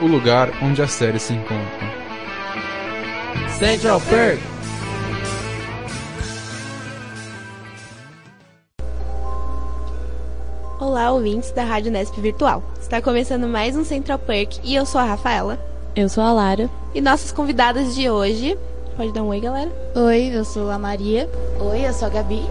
o lugar onde as séries se encontram. Central Perk. Olá, ouvintes da Rádio Nesp Virtual. Está começando mais um Central Perk e eu sou a Rafaela. Eu sou a Lara. E nossas convidadas de hoje. Pode dar um oi, galera? Oi, eu sou a Maria. Oi, eu sou a Gabi.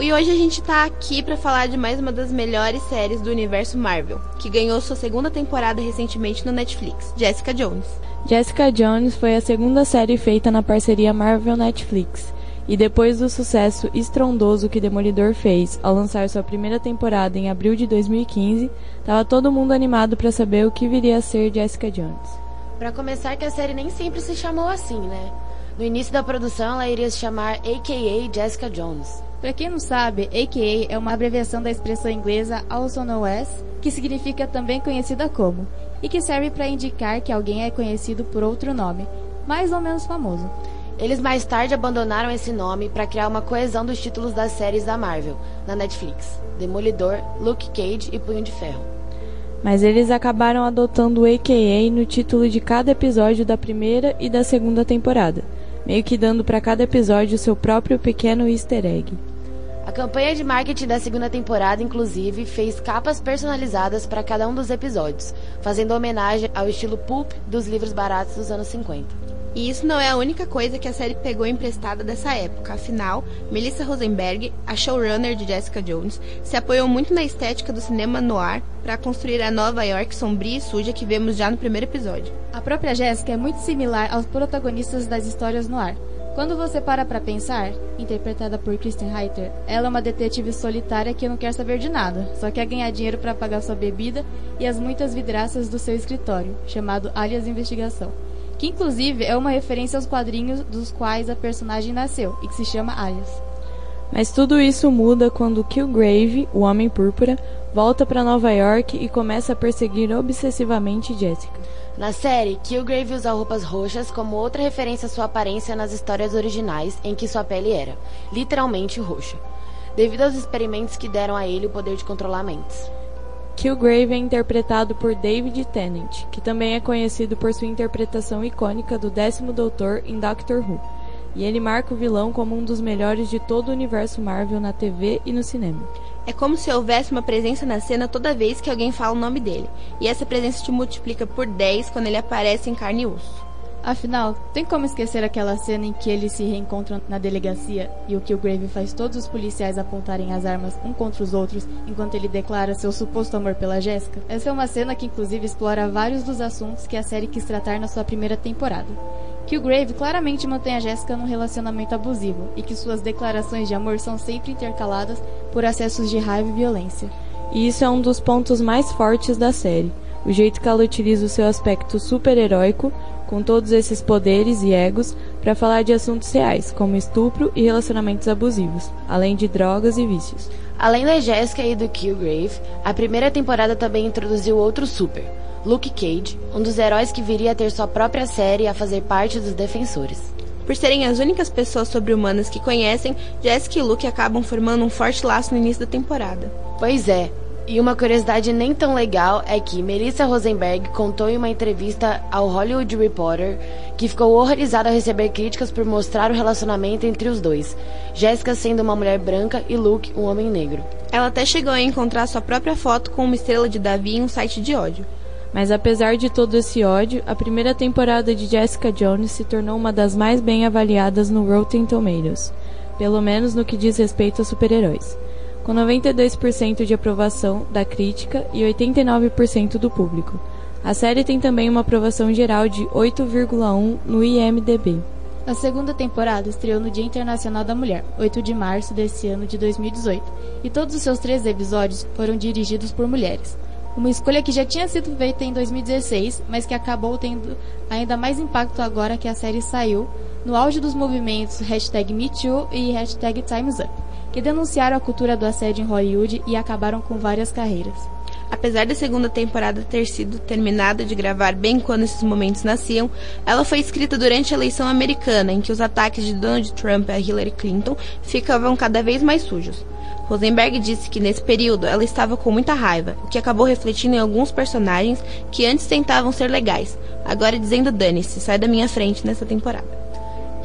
E hoje a gente tá aqui para falar de mais uma das melhores séries do universo Marvel, que ganhou sua segunda temporada recentemente no Netflix, Jessica Jones. Jessica Jones foi a segunda série feita na parceria Marvel-Netflix. E depois do sucesso estrondoso que Demolidor fez ao lançar sua primeira temporada em abril de 2015, estava todo mundo animado para saber o que viria a ser Jessica Jones. Para começar, que a série nem sempre se chamou assim, né? No início da produção, ela iria se chamar AKA Jessica Jones. Para quem não sabe, AKA é uma abreviação da expressão inglesa also known as, que significa também conhecida como, e que serve para indicar que alguém é conhecido por outro nome, mais ou menos famoso. Eles mais tarde abandonaram esse nome para criar uma coesão dos títulos das séries da Marvel, na Netflix: Demolidor, Luke Cage e Punho de Ferro. Mas eles acabaram adotando o AKA no título de cada episódio da primeira e da segunda temporada, meio que dando para cada episódio seu próprio pequeno easter egg. A campanha de marketing da segunda temporada, inclusive, fez capas personalizadas para cada um dos episódios, fazendo homenagem ao estilo pulp dos livros baratos dos anos 50. E isso não é a única coisa que a série pegou emprestada dessa época. Afinal, Melissa Rosenberg, a showrunner de Jessica Jones, se apoiou muito na estética do cinema noir para construir a Nova York sombria e suja que vemos já no primeiro episódio. A própria Jessica é muito similar aos protagonistas das histórias noir. Quando você para pra pensar, interpretada por Kristen Reiter, ela é uma detetive solitária que não quer saber de nada, só quer ganhar dinheiro para pagar sua bebida e as muitas vidraças do seu escritório, chamado Alias Investigação que inclusive é uma referência aos quadrinhos dos quais a personagem nasceu e que se chama Alias. Mas tudo isso muda quando Killgrave, o Homem Púrpura, volta para Nova York e começa a perseguir obsessivamente Jessica. Na série, Killgrave usa roupas roxas como outra referência à sua aparência nas histórias originais em que sua pele era, literalmente, roxa, devido aos experimentos que deram a ele o poder de controlar mentes. Killgrave é interpretado por David Tennant, que também é conhecido por sua interpretação icônica do Décimo Doutor em Doctor Who, e ele marca o vilão como um dos melhores de todo o universo Marvel na TV e no cinema. É como se houvesse uma presença na cena toda vez que alguém fala o nome dele, e essa presença te multiplica por 10 quando ele aparece em carne e osso. Afinal, tem como esquecer aquela cena em que eles se reencontram na delegacia e o Killgrave faz todos os policiais apontarem as armas um contra os outros enquanto ele declara seu suposto amor pela Jéssica? Essa é uma cena que inclusive explora vários dos assuntos que a série quis tratar na sua primeira temporada. Killgrave claramente mantém a Jéssica num relacionamento abusivo e que suas declarações de amor são sempre intercaladas por acessos de raiva e violência. E isso é um dos pontos mais fortes da série, o jeito que ela utiliza o seu aspecto super-heróico com todos esses poderes e egos para falar de assuntos reais, como estupro e relacionamentos abusivos, além de drogas e vícios. Além da Jessica e do Killgrave, a primeira temporada também introduziu outro super, Luke Cage, um dos heróis que viria a ter sua própria série a fazer parte dos Defensores. Por serem as únicas pessoas sobre-humanas que conhecem, Jessica e Luke acabam formando um forte laço no início da temporada. Pois é, e uma curiosidade nem tão legal é que Melissa Rosenberg contou em uma entrevista ao Hollywood Reporter que ficou horrorizada ao receber críticas por mostrar o relacionamento entre os dois, Jéssica sendo uma mulher branca e Luke um homem negro. Ela até chegou a encontrar sua própria foto com uma estrela de Davi em um site de ódio. Mas apesar de todo esse ódio, a primeira temporada de Jessica Jones se tornou uma das mais bem avaliadas no Rotten Tomatoes, pelo menos no que diz respeito a super-heróis com 92% de aprovação da crítica e 89% do público. A série tem também uma aprovação geral de 8,1 no IMDb. A segunda temporada estreou no Dia Internacional da Mulher, 8 de março desse ano de 2018, e todos os seus três episódios foram dirigidos por mulheres. Uma escolha que já tinha sido feita em 2016, mas que acabou tendo ainda mais impacto agora que a série saiu, no auge dos movimentos hashtag MeToo e hashtag Time's Up que denunciaram a cultura do assédio em Hollywood e acabaram com várias carreiras. Apesar da segunda temporada ter sido terminada de gravar bem quando esses momentos nasciam, ela foi escrita durante a eleição americana, em que os ataques de Donald Trump a Hillary Clinton ficavam cada vez mais sujos. Rosenberg disse que nesse período ela estava com muita raiva, o que acabou refletindo em alguns personagens que antes tentavam ser legais, agora dizendo dane-se, sai da minha frente nessa temporada.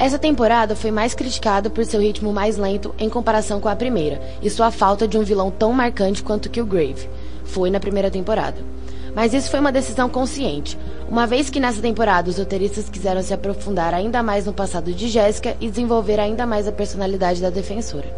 Essa temporada foi mais criticada por seu ritmo mais lento em comparação com a primeira, e sua falta de um vilão tão marcante quanto Killgrave foi na primeira temporada. Mas isso foi uma decisão consciente, uma vez que nessa temporada os roteiristas quiseram se aprofundar ainda mais no passado de Jéssica e desenvolver ainda mais a personalidade da defensora.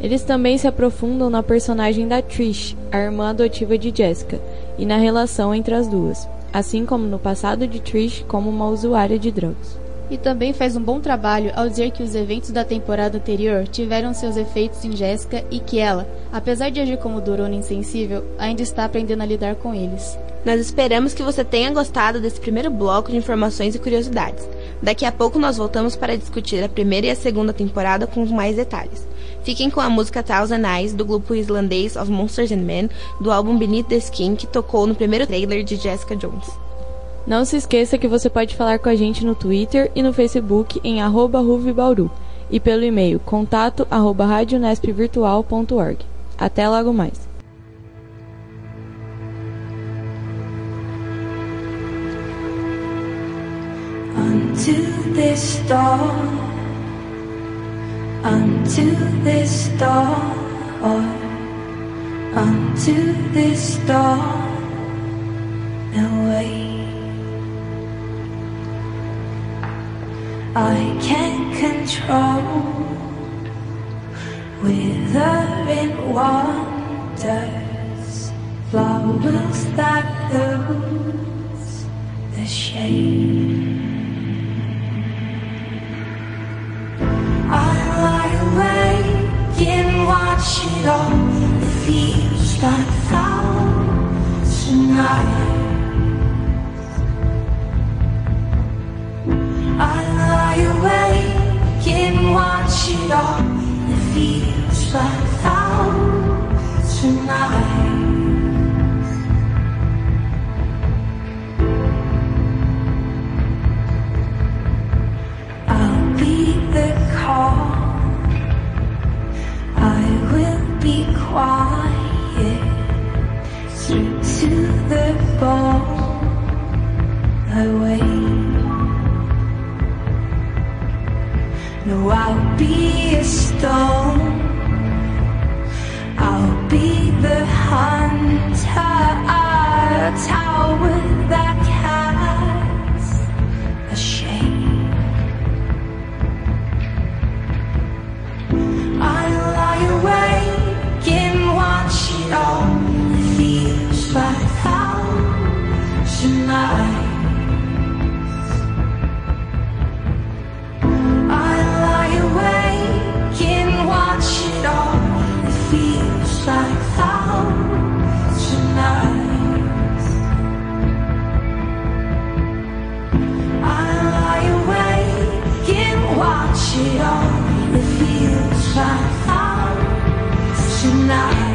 Eles também se aprofundam na personagem da Trish, a irmã adotiva de Jessica, e na relação entre as duas, assim como no passado de Trish como uma usuária de drogas. E também faz um bom trabalho ao dizer que os eventos da temporada anterior tiveram seus efeitos em Jéssica e que ela, apesar de agir como Dorona insensível, ainda está aprendendo a lidar com eles. Nós esperamos que você tenha gostado desse primeiro bloco de informações e curiosidades. Daqui a pouco nós voltamos para discutir a primeira e a segunda temporada com mais detalhes. Fiquem com a música Thousand Eyes do grupo islandês of Monsters and Men do álbum Beneath the Skin que tocou no primeiro trailer de Jessica Jones. Não se esqueça que você pode falar com a gente no Twitter e no Facebook em arroba e pelo e-mail contato arroba radionespvirtual.org. Até logo mais. This this this. I can't control withering wanders, flowers that lose the shade. I lie awake and watch it all. It feels like thousand nights. I lie awake and watch it all. It feels like thousand nights. I'll be the calm. I will be quiet. Through to the bone. I wait. No, I'll be a stone. I'll be the hunter, a tower that like thousand nights. I lie awake and watch it all. It feels like thousand nights.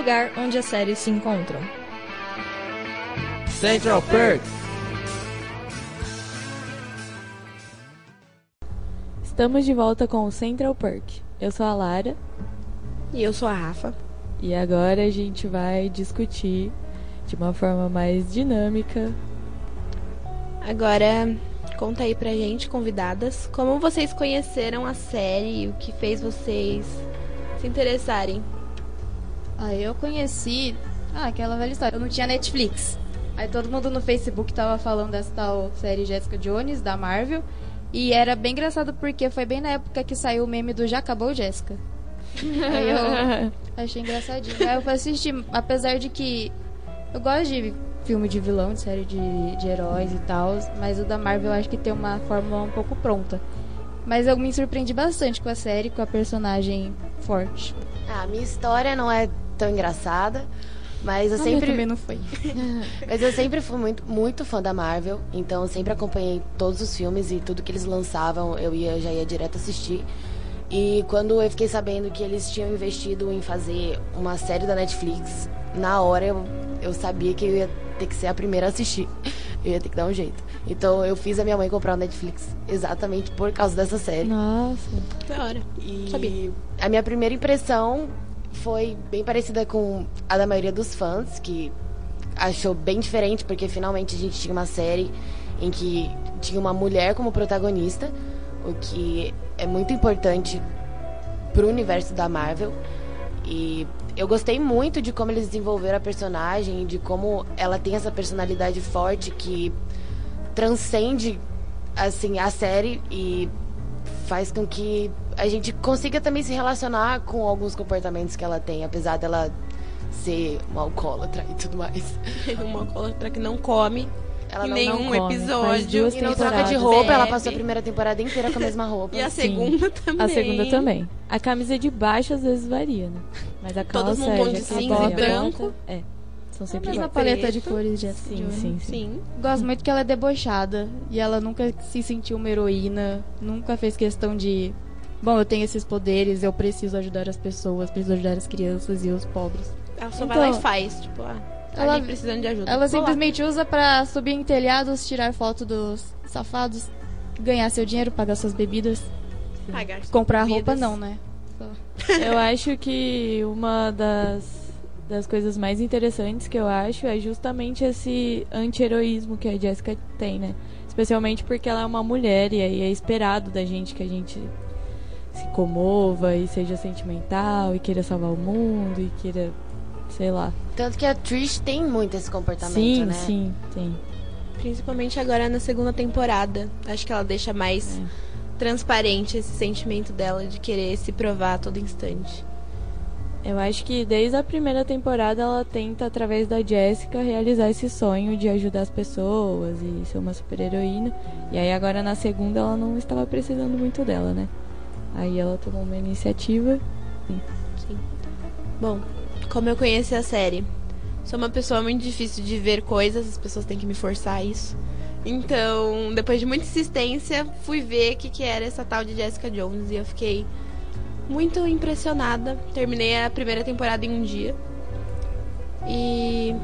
Lugar onde as séries se encontram. Central Perk. Estamos de volta com o Central Perk. Eu sou a Lara E eu sou a Rafa. e agora a gente vai discutir de uma forma mais dinâmica. Agora, conta aí pra gente, convidadas, como vocês conheceram a série e o que fez vocês se interessarem. Ah, eu conheci. Ah, aquela velha história. Eu não tinha Netflix. Aí todo mundo no Facebook tava falando dessa tal série Jessica Jones, da Marvel. E era bem engraçado porque foi bem na época que saiu o meme do Já Acabou Jessica. Aí eu achei engraçadinho. Aí eu fui assistir, apesar de que eu gosto de filme de vilão, de série de, de heróis e tal, mas o da Marvel eu acho que tem uma fórmula um pouco pronta. Mas eu me surpreendi bastante com a série, com a personagem forte. Ah, a minha história não é tão engraçada, mas eu minha sempre. também não foi. Mas eu sempre fui muito, muito fã da Marvel, então eu sempre acompanhei todos os filmes e tudo que eles lançavam, eu ia, já ia direto assistir. E quando eu fiquei sabendo que eles tinham investido em fazer uma série da Netflix, na hora eu, eu sabia que eu ia ter que ser a primeira a assistir. Eu ia ter que dar um jeito. Então eu fiz a minha mãe comprar o Netflix exatamente por causa dessa série. Nossa. Da hora. E Sabia. a minha primeira impressão foi bem parecida com a da maioria dos fãs, que achou bem diferente, porque finalmente a gente tinha uma série em que tinha uma mulher como protagonista, o que é muito importante pro universo da Marvel. E eu gostei muito de como eles desenvolveram a personagem, de como ela tem essa personalidade forte que transcende assim a série e faz com que a gente consiga também se relacionar com alguns comportamentos que ela tem, apesar dela ser uma alcoólatra e tudo mais. Uma alcoólatra que não come Ela em não, nenhum come, episódio. e não troca de roupa, ela passou a primeira temporada inteira com a mesma roupa. E a Sim. segunda também. A segunda também. A camisa de baixo às vezes varia, né? Mas a calça num tom é de cinza e branco. É. São sempre A mesma paleta de cores, Jessica Sim, Jones. sim, sim. Sim. Gosto muito que ela é debochada e ela nunca se sentiu uma heroína, nunca fez questão de, bom, eu tenho esses poderes, eu preciso ajudar as pessoas, preciso ajudar as crianças e os pobres. Ela só Então, vai lá e faz. Tipo, ah, tá ela- ali precisando de ajuda. Ela Vou lá. simplesmente usa pra subir em telhados, tirar foto dos safados, ganhar seu dinheiro, pagar suas bebidas, Pagar suas comprar bebidas. roupa não, né? Eu acho que uma das, das coisas mais interessantes que eu acho é justamente esse anti-heroísmo que a Jessica tem, né? Especialmente porque ela é uma mulher e aí é esperado da gente que a gente se comova e seja sentimental e queira salvar o mundo e queira, sei lá. Tanto que a Trish tem muito esse comportamento, sim, né? sim, tem. Principalmente agora na segunda temporada. Acho que ela deixa mais É. transparente esse sentimento dela de querer se provar a todo instante. Eu acho que desde a primeira temporada ela tenta, através da Jessica, realizar esse sonho de ajudar as pessoas e ser uma super-heroína. E aí agora na segunda ela não estava precisando muito dela, né? Aí ela tomou uma iniciativa. Bom, como eu conheci a série? Sou uma pessoa muito difícil de ver coisas, as pessoas têm que me forçar a isso. Então, depois de muita insistência, fui ver o que, que era essa tal de Jessica Jones e eu fiquei muito impressionada. Terminei a primeira temporada em um dia. E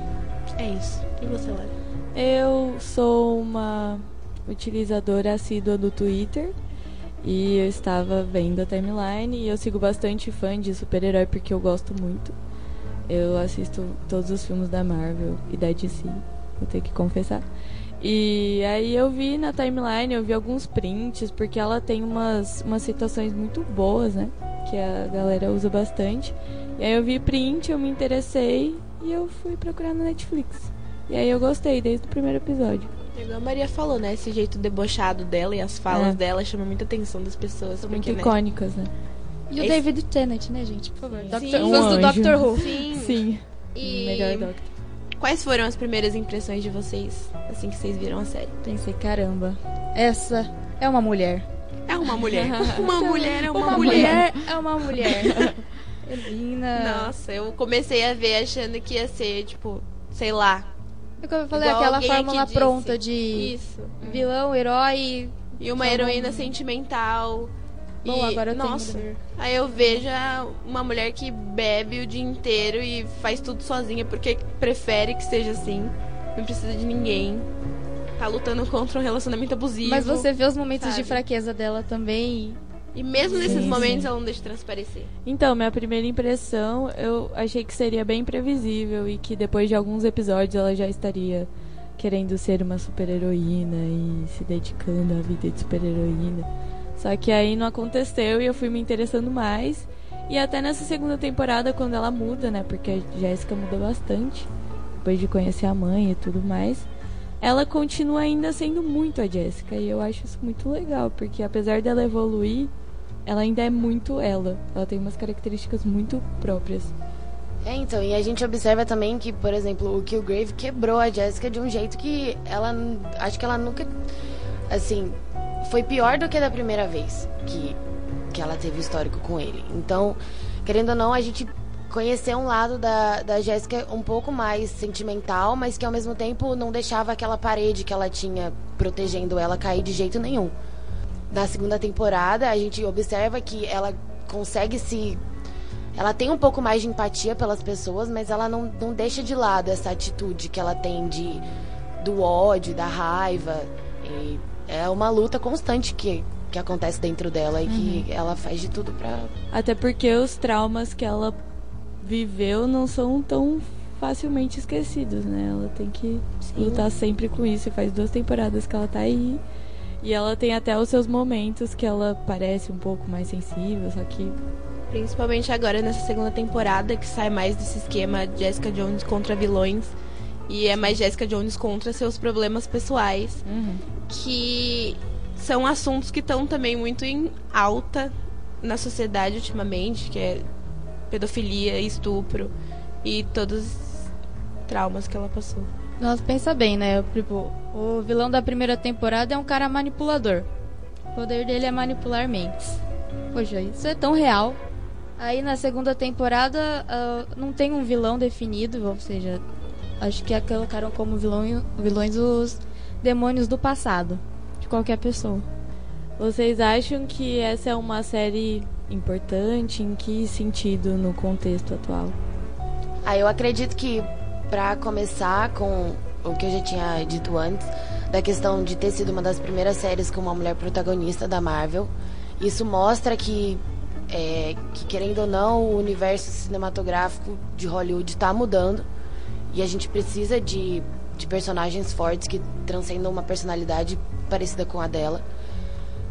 é isso. E você, Lara? Eu sou uma utilizadora assídua do Twitter e eu estava vendo a timeline e eu sigo bastante fã de super-herói porque eu gosto muito. Eu assisto todos os filmes da Marvel e da DC, vou ter que confessar. E aí eu vi na timeline, eu vi alguns prints, porque ela tem umas, umas situações muito boas, né? Que a galera usa bastante. E aí eu vi print, eu me interessei e eu fui procurar na Netflix. E aí eu gostei desde o primeiro episódio. Igual a Maria falou, né? Esse jeito debochado dela e as falas É. dela chamam muita atenção das pessoas. São porque, muito né? icônicas, né? E o Esse- David Tennant, né, gente? Por favor. Sim. Doctor, Sim. fãs do Um. Doctor Who. Sim. Sim. E Melhor Doctor. quais foram as primeiras impressões de vocês assim que vocês viram a série? Pensei, caramba, essa é uma mulher. É uma mulher. Uma mulher é uma, Uma mulher. mulher é uma mulher. Helena. Nossa, eu comecei a ver achando que ia ser, tipo, sei lá. É eu falei, Igual aquela fórmula pronta de Isso. vilão, herói. E uma heroína sentimental. Bom, e, agora eu nossa, aí eu vejo uma mulher que bebe o dia inteiro e faz tudo sozinha porque prefere que seja assim. Não precisa de ninguém. Tá lutando contra um relacionamento abusivo. Mas você vê os momentos sabe? de fraqueza dela também. E mesmo nesses Sim, momentos sim. ela não deixa transparecer. Então, minha primeira impressão, eu achei que seria bem previsível e que depois de alguns episódios ela já estaria querendo ser uma super-heroína e se dedicando à vida de super-heroína. Só que aí não aconteceu e eu fui me interessando mais. E até nessa segunda temporada, quando ela muda, né? Porque a Jéssica muda bastante, depois de conhecer a mãe e tudo mais. Ela continua ainda sendo muito a Jéssica. E eu acho isso muito legal, porque apesar dela evoluir, ela ainda é muito ela. Ela tem umas características muito próprias. É, então, e a gente observa também que, por exemplo, o Killgrave quebrou a Jessica de um jeito que ela. Acho que ela nunca. Assim, foi pior do que da primeira vez que, que ela teve histórico com ele. Então, querendo ou não, a gente conheceu um lado da, da Jéssica um pouco mais sentimental, mas que ao mesmo tempo não deixava aquela parede que ela tinha protegendo ela cair de jeito nenhum. Na segunda temporada, a gente observa que ela consegue se ela tem um pouco mais de empatia pelas pessoas, mas ela não, não deixa de lado essa atitude que ela tem de do ódio, da raiva. E é uma luta constante que, que acontece dentro dela e que ela faz de tudo pra. Até porque os traumas que ela viveu não são tão facilmente esquecidos, né? Ela tem que lutar sempre com isso. E faz duas temporadas que ela tá aí. E ela tem até os seus momentos que ela parece um pouco mais sensível, só que Principalmente agora nessa segunda temporada, que sai mais desse esquema Jessica Jones contra vilões. E é mais Jessica Jones contra seus problemas pessoais. Que são assuntos que estão também muito em alta na sociedade ultimamente, que é pedofilia, estupro e todos os traumas que ela passou. Nossa, pensa bem, né? Tipo, o vilão da primeira temporada é um cara manipulador. O poder dele é manipular mentes. Poxa, isso é tão real. Aí na segunda temporada ah, não tem um vilão definido, ou seja, acho que colocaram como vilão, vilões os demônios do passado de qualquer pessoa. vocês acham que essa é uma série importante? Em que sentido no contexto atual? Ah, eu acredito que pra começar com o que eu já tinha dito antes, da questão de ter sido uma das primeiras séries com uma mulher protagonista da Marvel, isso mostra que, é, que querendo ou não, o universo cinematográfico de Hollywood está mudando e a gente precisa de, de personagens fortes que transcendam uma personalidade parecida com a dela.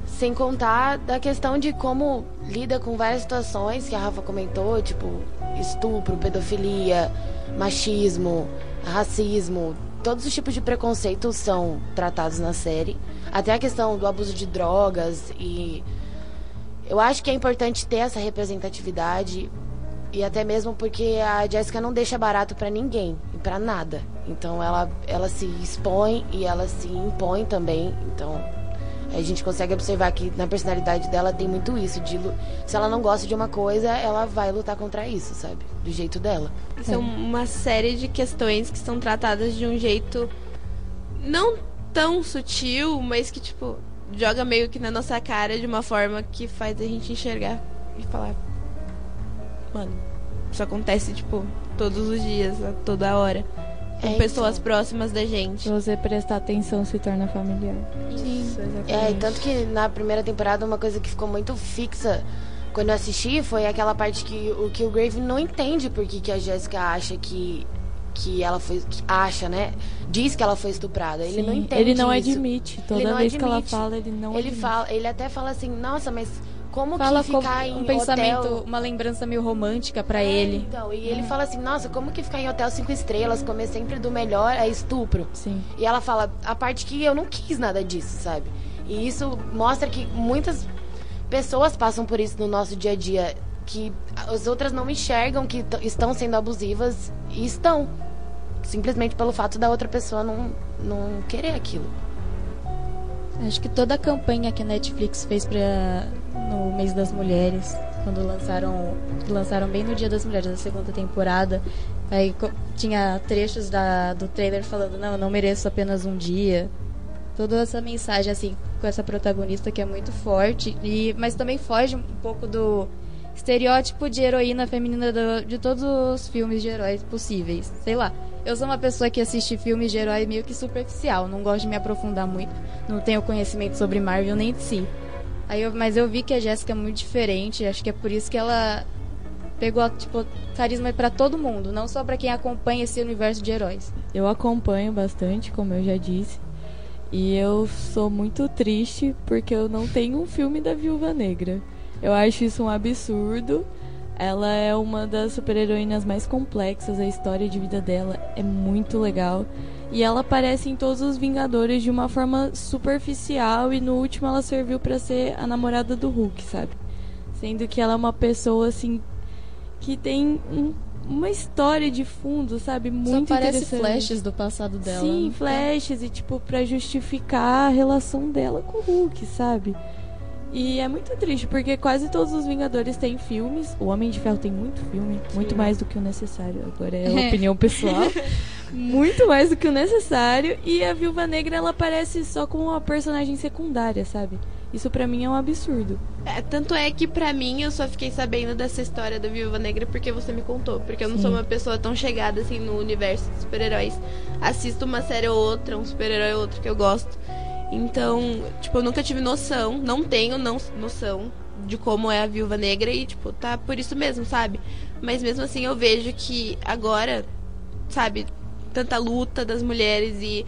Sem contar da questão de como lida com várias situações que a Rafa comentou, tipo estupro, pedofilia, machismo, racismo, todos os tipos de preconceitos são tratados na série. Até a questão do abuso de drogas e eu acho que é importante ter essa representatividade e até mesmo porque a Jessica não deixa barato pra ninguém e pra nada. Então ela ela se expõe e ela se impõe também. Então a gente consegue observar que na personalidade dela tem muito isso de lu- se ela não gosta de uma coisa, ela vai lutar contra isso, sabe? Do jeito dela. Isso é uma série de questões que são tratadas de um jeito não tão sutil, mas que, tipo, joga meio que na nossa cara de uma forma que faz a gente enxergar e falar. Mano, isso acontece, tipo, todos os dias, a toda hora. Com É, pessoas próximas da gente. Você prestar atenção, se torna familiar. Isso, exatamente. É, tanto que na primeira temporada uma coisa que ficou muito fixa quando eu assisti foi aquela parte que o Killgrave não entende por que, que a Jessica acha que que ela foi que acha, né? Diz que ela foi estuprada. Ele não Sim, entende Ele não isso. admite. Toda Ele não vez que ela admite. fala, ele não Ele admite. fala, ele até fala assim: "Nossa, mas como Fala que como ficar em um pensamento, hotel uma lembrança meio romântica pra É, ele. Então, e ele fala assim: "Nossa, como que ficar em hotel cinco estrelas, comer sempre do melhor é estupro?" Sim. E ela fala a parte que eu não quis nada disso, sabe? E isso mostra que muitas pessoas passam por isso no nosso dia a dia, que as outras não enxergam que estão sendo abusivas e estão. Simplesmente pelo fato da outra pessoa não, não querer aquilo. Acho que toda a campanha que a Netflix fez pra, no mês das mulheres quando lançaram, lançaram bem no Dia das Mulheres da segunda temporada. Aí tinha trechos da, do trailer falando, não, eu não mereço apenas um dia. Toda essa mensagem, assim, com essa protagonista que é muito forte, e, mas também foge um pouco do estereótipo de heroína feminina do- de todos os filmes de heróis possíveis. Sei lá. Eu sou uma pessoa que assiste filmes de herói meio que superficial, não gosto de me aprofundar muito, não tenho conhecimento sobre Marvel nem de si. Aí eu- mas eu vi que a Jéssica é muito diferente, acho que é por isso que ela pegou tipo carisma pra todo mundo, não só pra quem acompanha esse universo de heróis. Eu acompanho bastante, como eu já disse. E eu sou muito triste porque eu não tenho um filme da Viúva Negra. Eu acho isso um absurdo. Ela é uma das super-heroínas mais complexas, a história de vida dela é muito legal. E ela aparece em todos os Vingadores de uma forma superficial e no último ela serviu pra ser a namorada do Hulk, sabe? Sendo que ela é uma pessoa assim que tem um- uma história de fundo, sabe? Muito só parece interessante. flashes do passado dela. Sim, tem- flashes e tipo pra justificar a relação dela com o Hulk, sabe? E é muito triste porque quase todos os Vingadores têm filmes. O Homem de Ferro tem muito filme, muito mais do que o necessário. Agora é a opinião pessoal. muito mais do que o necessário e a Viúva Negra ela aparece só como uma personagem secundária, sabe? Isso pra mim é um absurdo. É, tanto é que pra mim eu só fiquei sabendo dessa história da Viúva Negra porque você me contou. Porque eu não Sim. sou uma pessoa tão chegada assim no universo de super-heróis. Assisto uma série ou outra, um super-herói ou outro que eu gosto. Então, tipo, eu nunca tive noção, não tenho não, noção de como é a Viúva Negra e, tipo, tá por isso mesmo, sabe? Mas mesmo assim eu vejo que agora, sabe, tanta luta das mulheres e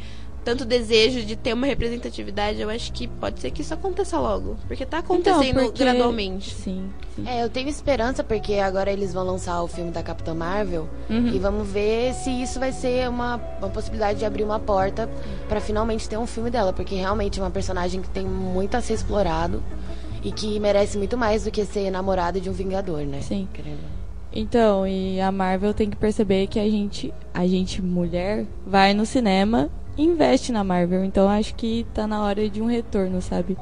tanto desejo de ter uma representatividade, eu acho que pode ser que isso aconteça logo. Porque tá acontecendo Então, porque- gradualmente. Sim, sim. É, eu tenho esperança porque agora eles vão lançar o filme da Capitã Marvel Uhum. e vamos ver se isso vai ser uma, uma possibilidade de abrir uma porta pra finalmente ter um filme dela, porque realmente é uma personagem que tem muito a ser explorado e que merece muito mais do que ser namorada de um Vingador, né? Sim. Querendo. Então, e a Marvel tem que perceber que a gente, a gente mulher, vai no cinema investe na Marvel. Então acho que tá na hora de um retorno, sabe?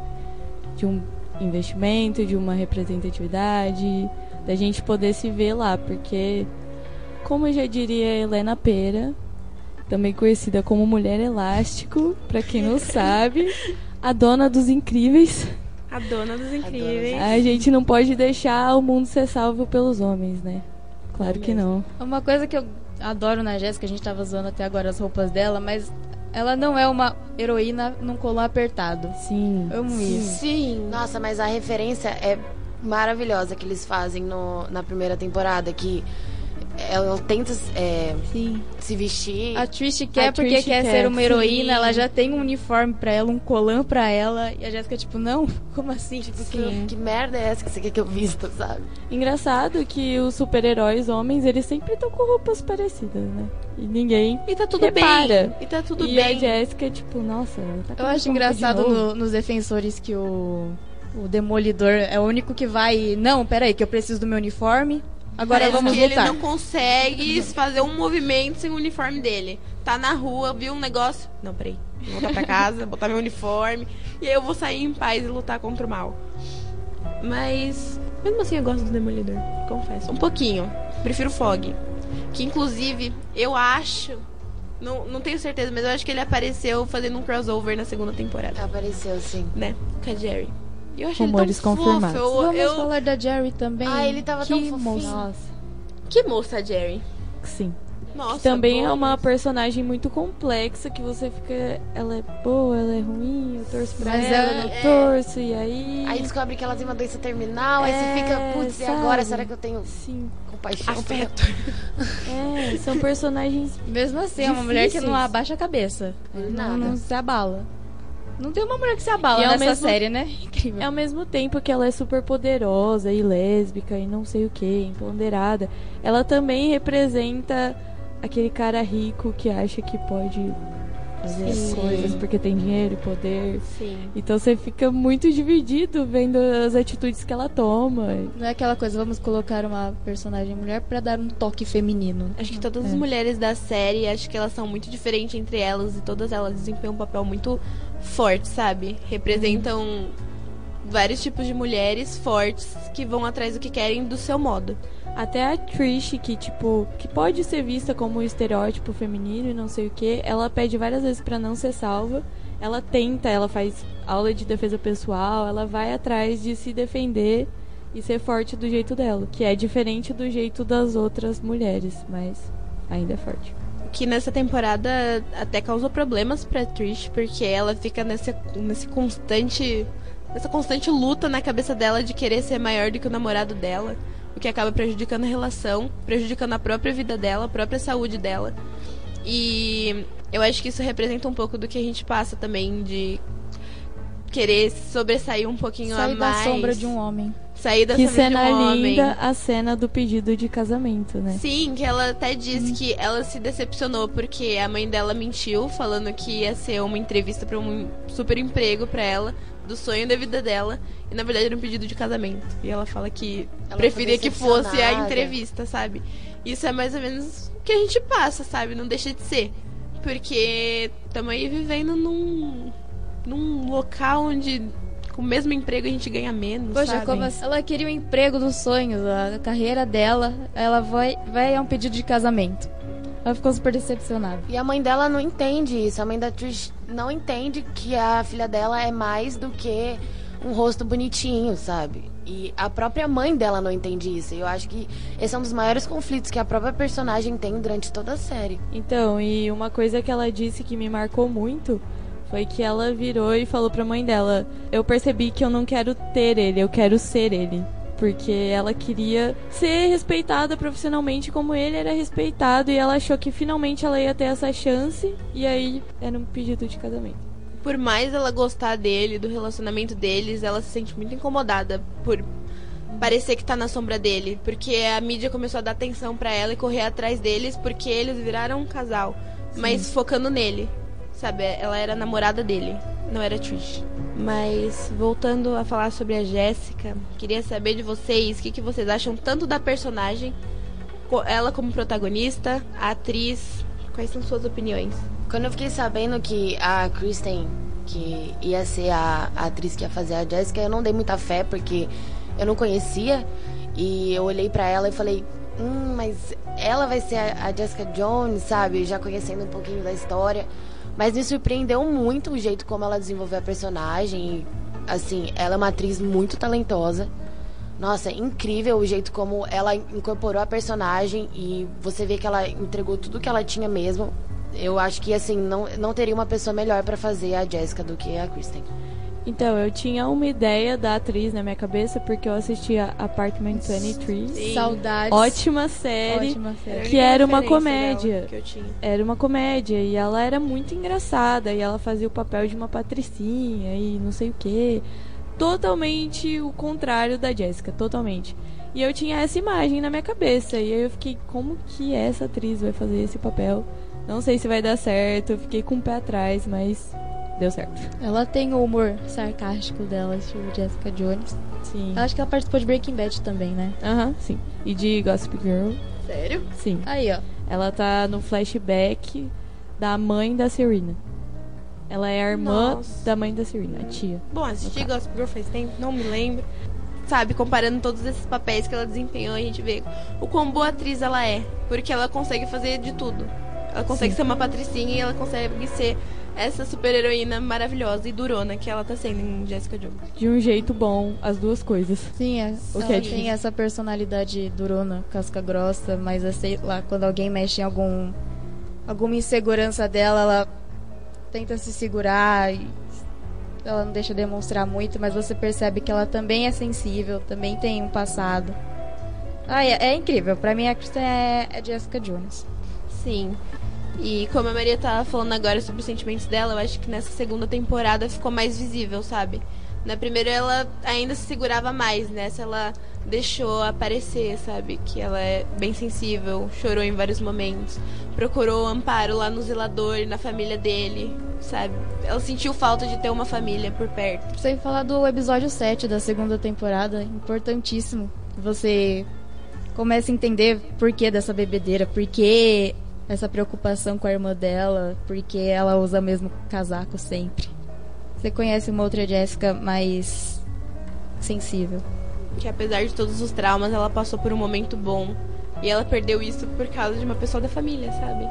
De um investimento, de uma representatividade, da gente poder se ver lá, porque como já diria Helena Pera, também conhecida como Mulher Elástico, pra quem não sabe, a dona dos incríveis. A dona dos incríveis. A gente não pode deixar o mundo ser salvo pelos homens, né? Claro que não. Uma coisa que eu adoro na Jéssica, a gente tava zoando até agora as roupas dela, mas ela não é uma heroína num colar apertado. Sim. Amo isso. Sim. Nossa, mas a referência é maravilhosa que eles fazem no, na primeira temporada, que ela tenta é, Sim. se vestir. A Trish quer A porque Trish quer, quer, ser uma sim. heroína, ela já tem um uniforme pra ela, um colã pra ela, e a Jéssica, tipo, não, como assim? Tipo, Que, que merda é essa que você quer que eu vista, sabe? Engraçado que os super-heróis homens, eles sempre estão com roupas parecidas, né? E ninguém. E tá tudo Repara. bem. E tá tudo e a bem. Jéssica, tipo, nossa, ela tá com Eu acho de engraçado novo. no- nos defensores que o, o Demolidor é o único que vai. Não, peraí, que eu preciso do meu uniforme. Agora Parece vamos que lutar. ele não consegue fazer um movimento sem o uniforme dele. Tá na rua, viu um negócio. Não, peraí. Vou voltar pra casa, botar meu uniforme. E aí eu vou sair em paz e lutar contra o mal. Mas, mesmo assim, eu gosto do Demolidor. Confesso. Um pouquinho. Prefiro o Fog. Que, inclusive, eu acho. Não, não tenho certeza, mas eu acho que ele apareceu fazendo um crossover na segunda temporada. Apareceu, sim. Né? Com a Jerry. E eu achei Rumores ele tão confirmados. fofo. Eu, Vamos eu... falar da Jerry também. Ah, ele tava que tão fofinho. moço. Nossa, Que moça, Jerry. sim. Nossa, Também é boa. uma personagem muito complexa que você fica. Ela é boa, ela é ruim, eu torço pra Mas ela, eu não é- torço, e aí. Aí descobre que ela tem uma doença terminal, aí É, você fica, putz, e agora? Será que eu tenho Sim. compaixão? Afeto. É, são personagens. Mesmo assim, é uma mulher que não Difíceis. abaixa a cabeça. Nada. Não, não se abala. Não tem uma mulher que se abala E ao nessa mesmo- série, né? Incrível. Ao mesmo tempo que ela é super poderosa e lésbica e não sei o que, empoderada, ela também representa aquele cara rico que acha que pode fazer as Sim. coisas porque tem dinheiro e poder. Sim. Então você fica muito dividido vendo as atitudes que ela toma. Não é aquela coisa, vamos colocar uma personagem mulher pra dar um toque feminino. Acho que todas É. as mulheres da série, acho que elas são muito diferentes entre elas e todas elas desempenham um papel muito forte, sabe? Representam vários tipos de mulheres fortes que vão atrás do que querem do seu modo. Até a Trish, que tipo, que pode ser vista como um estereótipo feminino e não sei o que, ela pede várias vezes pra não ser salva. Ela tenta, ela faz aula de defesa pessoal, ela vai atrás de se defender e ser forte do jeito dela, que é diferente do jeito das outras mulheres, mas ainda é forte. Que nessa temporada até causou problemas pra Trish, porque ela fica nesse, nesse constante. Nessa constante luta na cabeça dela de querer ser maior do que o namorado dela. O que acaba prejudicando a relação, prejudicando a própria vida dela, a própria saúde dela. E eu acho que isso representa um pouco do que a gente passa também de querer sobressair um pouquinho Sair a da mais. sombra de um homem. Sair da que cena de um homem. linda a cena do pedido de casamento, né? Sim, que ela até diz que ela se decepcionou porque a mãe dela mentiu, falando que ia ser uma entrevista para um super emprego para ela, do sonho da vida dela, e na verdade era um pedido de casamento. E ela fala que Ela preferia que fosse a entrevista, sabe? Isso é mais ou menos o que a gente passa, sabe? Não deixa de ser. Porque estamos aí vivendo num, num local onde com o mesmo emprego a gente ganha menos, Poxa, sabe? como assim? ela queria o emprego dos sonhos, a carreira dela, ela vai, vai a um pedido de casamento. Ela ficou super decepcionada. E a mãe dela não entende isso. A mãe da Trish não entende que a filha dela é mais do que um rosto bonitinho, sabe? E a própria mãe dela não entende isso. E eu acho que esse é um dos maiores conflitos que a própria personagem tem durante toda a série. Então, e uma coisa que ela disse que me marcou muito foi que ela virou e falou pra mãe dela: Eu percebi que eu não quero ter ele, eu quero ser ele. Porque ela queria ser respeitada profissionalmente como ele era respeitado e ela achou que finalmente ela ia ter essa chance. E aí era um pedido de casamento. por mais ela gostar dele, do relacionamento deles, ela se sente muito incomodada por parecer que tá na sombra dele, porque a mídia começou a dar atenção pra ela e correr atrás deles porque eles viraram um casal, mas focando nele. Sabe, ela era namorada dele, não era Trish. Mas voltando a falar sobre a Jéssica, queria saber de vocês o que, que vocês acham tanto da personagem, ela como protagonista, a atriz, quais são suas opiniões? Quando eu fiquei sabendo que a Kristen, que ia ser a, a atriz que ia fazer a Jessica, eu não dei muita fé porque eu não conhecia. E eu olhei pra ela e falei, hum, mas ela vai ser a, a Jessica Jones, sabe? Já conhecendo um pouquinho da história. Mas me surpreendeu muito o jeito como ela desenvolveu a personagem. Assim, ela é uma atriz muito talentosa. Nossa, é incrível o jeito como ela incorporou a personagem e você vê que ela entregou tudo que ela tinha mesmo. Eu acho que assim, não, não teria uma pessoa melhor pra fazer a Jessica do que a Kristen. Então, eu tinha uma ideia da atriz na minha cabeça porque eu assistia Apartment 23. Sim. Saudades. Ótima série. Ótima série. Que era uma comédia. dela Que eu tinha. Era uma comédia e ela era muito engraçada e ela fazia o papel de uma patricinha e não sei o que. Totalmente o contrário da Jéssica, totalmente. E eu tinha essa imagem na minha cabeça e aí eu fiquei, como que essa atriz vai fazer esse papel? Não sei se vai dar certo, eu fiquei com o pé atrás, mas deu certo. Ela tem o humor sarcástico dela, estilo Jessica Jones. Sim. Acho que ela participou de Breaking Bad também, né? Aham, sim. E de Gossip Girl, Sério? sim. Aí, ó. Ela tá no flashback da mãe da Serena. Ela é a irmã Nossa. da mãe da Serena, a tia. Bom, assisti Gossip Girl faz tempo, não me lembro. Sabe, comparando todos esses papéis que ela desempenhou, a gente vê o quão boa atriz ela é. Porque ela consegue fazer de tudo. Ela consegue ser uma patricinha e ela consegue ser essa super heroína maravilhosa e durona que ela tá sendo em Jessica Jones. De um jeito bom, as duas coisas. Sim, é. O ela que é tem essa personalidade durona, casca grossa, mas é, sei lá, quando alguém mexe em algum alguma insegurança dela, ela tenta se segurar e ela não deixa demonstrar muito, mas você percebe que ela também é sensível, também tem um passado. Ah, é, é incrível. Pra mim a Kristen é, é Jessica Jones. Sim. E como a Maria tava falando agora sobre os sentimentos dela, eu acho que nessa segunda temporada ficou mais visível, sabe? Na primeira ela ainda se segurava mais, nessa ela deixou aparecer, sabe? Que ela é bem sensível, chorou em vários momentos, procurou amparo lá no zelador, na família dele, sabe? Ela sentiu falta de ter uma família por perto. Sem falar do episódio 7 da segunda temporada, importantíssimo. Você começa a entender por que dessa bebedeira, por que essa preocupação com a irmã dela, por que ela usa o mesmo casaco sempre. Você conhece uma outra Jéssica mais sensível. Que apesar de todos os traumas, ela passou por um momento bom. E ela perdeu isso por causa de uma pessoa da família, sabe?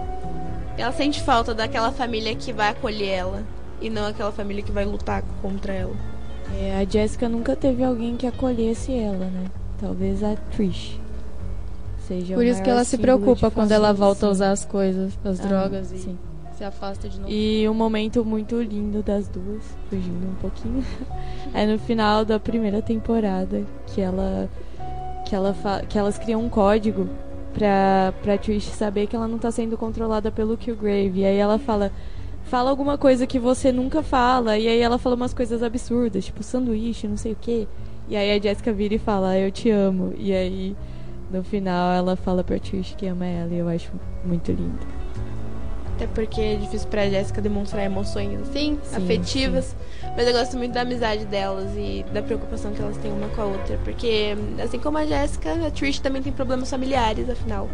Ela sente falta daquela família que vai acolher ela. E não aquela família que vai lutar contra ela. É, a Jessica nunca teve alguém que acolhesse ela, né? Talvez a Trish. Seja Por isso que ela se preocupa quando ela volta a usar as coisas, as Ah, drogas e sim. se afasta de novo. E um momento muito lindo das duas, fugindo um pouquinho, é no final da primeira temporada que ela que ela que elas criam um código pra, pra Trish saber que ela não tá sendo controlada pelo Killgrave. E aí ela fala fala alguma coisa que você nunca fala e aí ela fala umas coisas absurdas, tipo sanduíche, não sei o quê. E aí a Jessica vira e fala: "Eu te amo". E aí no final ela fala pra Trish que ama ela e eu acho muito lindo. Até porque é difícil pra Jéssica demonstrar emoções assim, Sim, afetivas. Mas eu gosto muito da amizade delas e da preocupação que elas têm uma com a outra. Porque, assim como a Jéssica, a Trish também tem problemas familiares, afinal.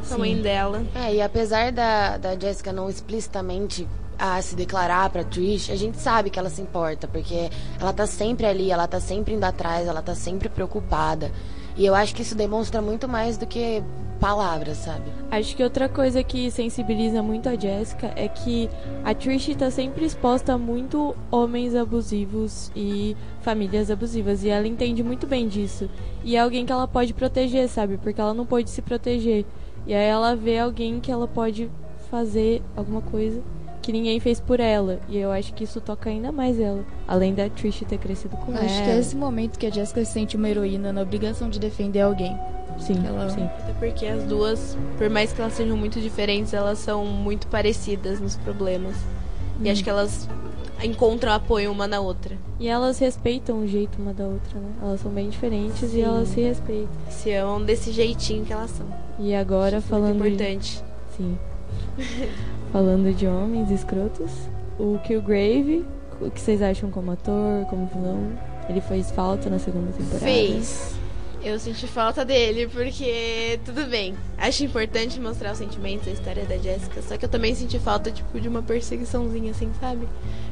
A Sim. mãe dela. É, e apesar da, da Jessica não explicitamente a se declarar pra Trish, a gente sabe que ela se importa, porque ela tá sempre ali, ela tá sempre indo atrás, ela tá sempre preocupada. E eu acho que isso demonstra muito mais do que palavras, sabe? Acho que outra coisa que sensibiliza muito a Jessica é que a Trish tá sempre exposta a muito homens abusivos e famílias abusivas. E ela entende muito bem disso. E é alguém que ela pode proteger, sabe? Porque ela não pode se proteger. E aí ela vê alguém que ela pode fazer alguma coisa que ninguém fez por ela. E eu acho que isso toca ainda mais ela. Além da Trish ter crescido com ela. Acho que é esse momento que a Jessica se sente uma heroína na obrigação de defender alguém. Sim, ela- sim. Até porque as duas, por mais que elas sejam muito diferentes, elas são muito parecidas nos problemas. E acho que elas encontram apoio uma na outra. E elas respeitam o jeito uma da outra, né? Elas são bem diferentes Sim. e elas se respeitam. Se amam desse jeitinho que elas são. E agora Muito falando de, importante. sim. falando de homens escrotos, o Killgrave, o que vocês acham como ator, como vilão? Ele fez falta na segunda temporada? Fez. Eu senti falta dele, porque tudo bem. Acho importante mostrar os sentimentos, a história da Jéssica. Só que eu também senti falta, tipo, de uma perseguiçãozinha, assim, sabe?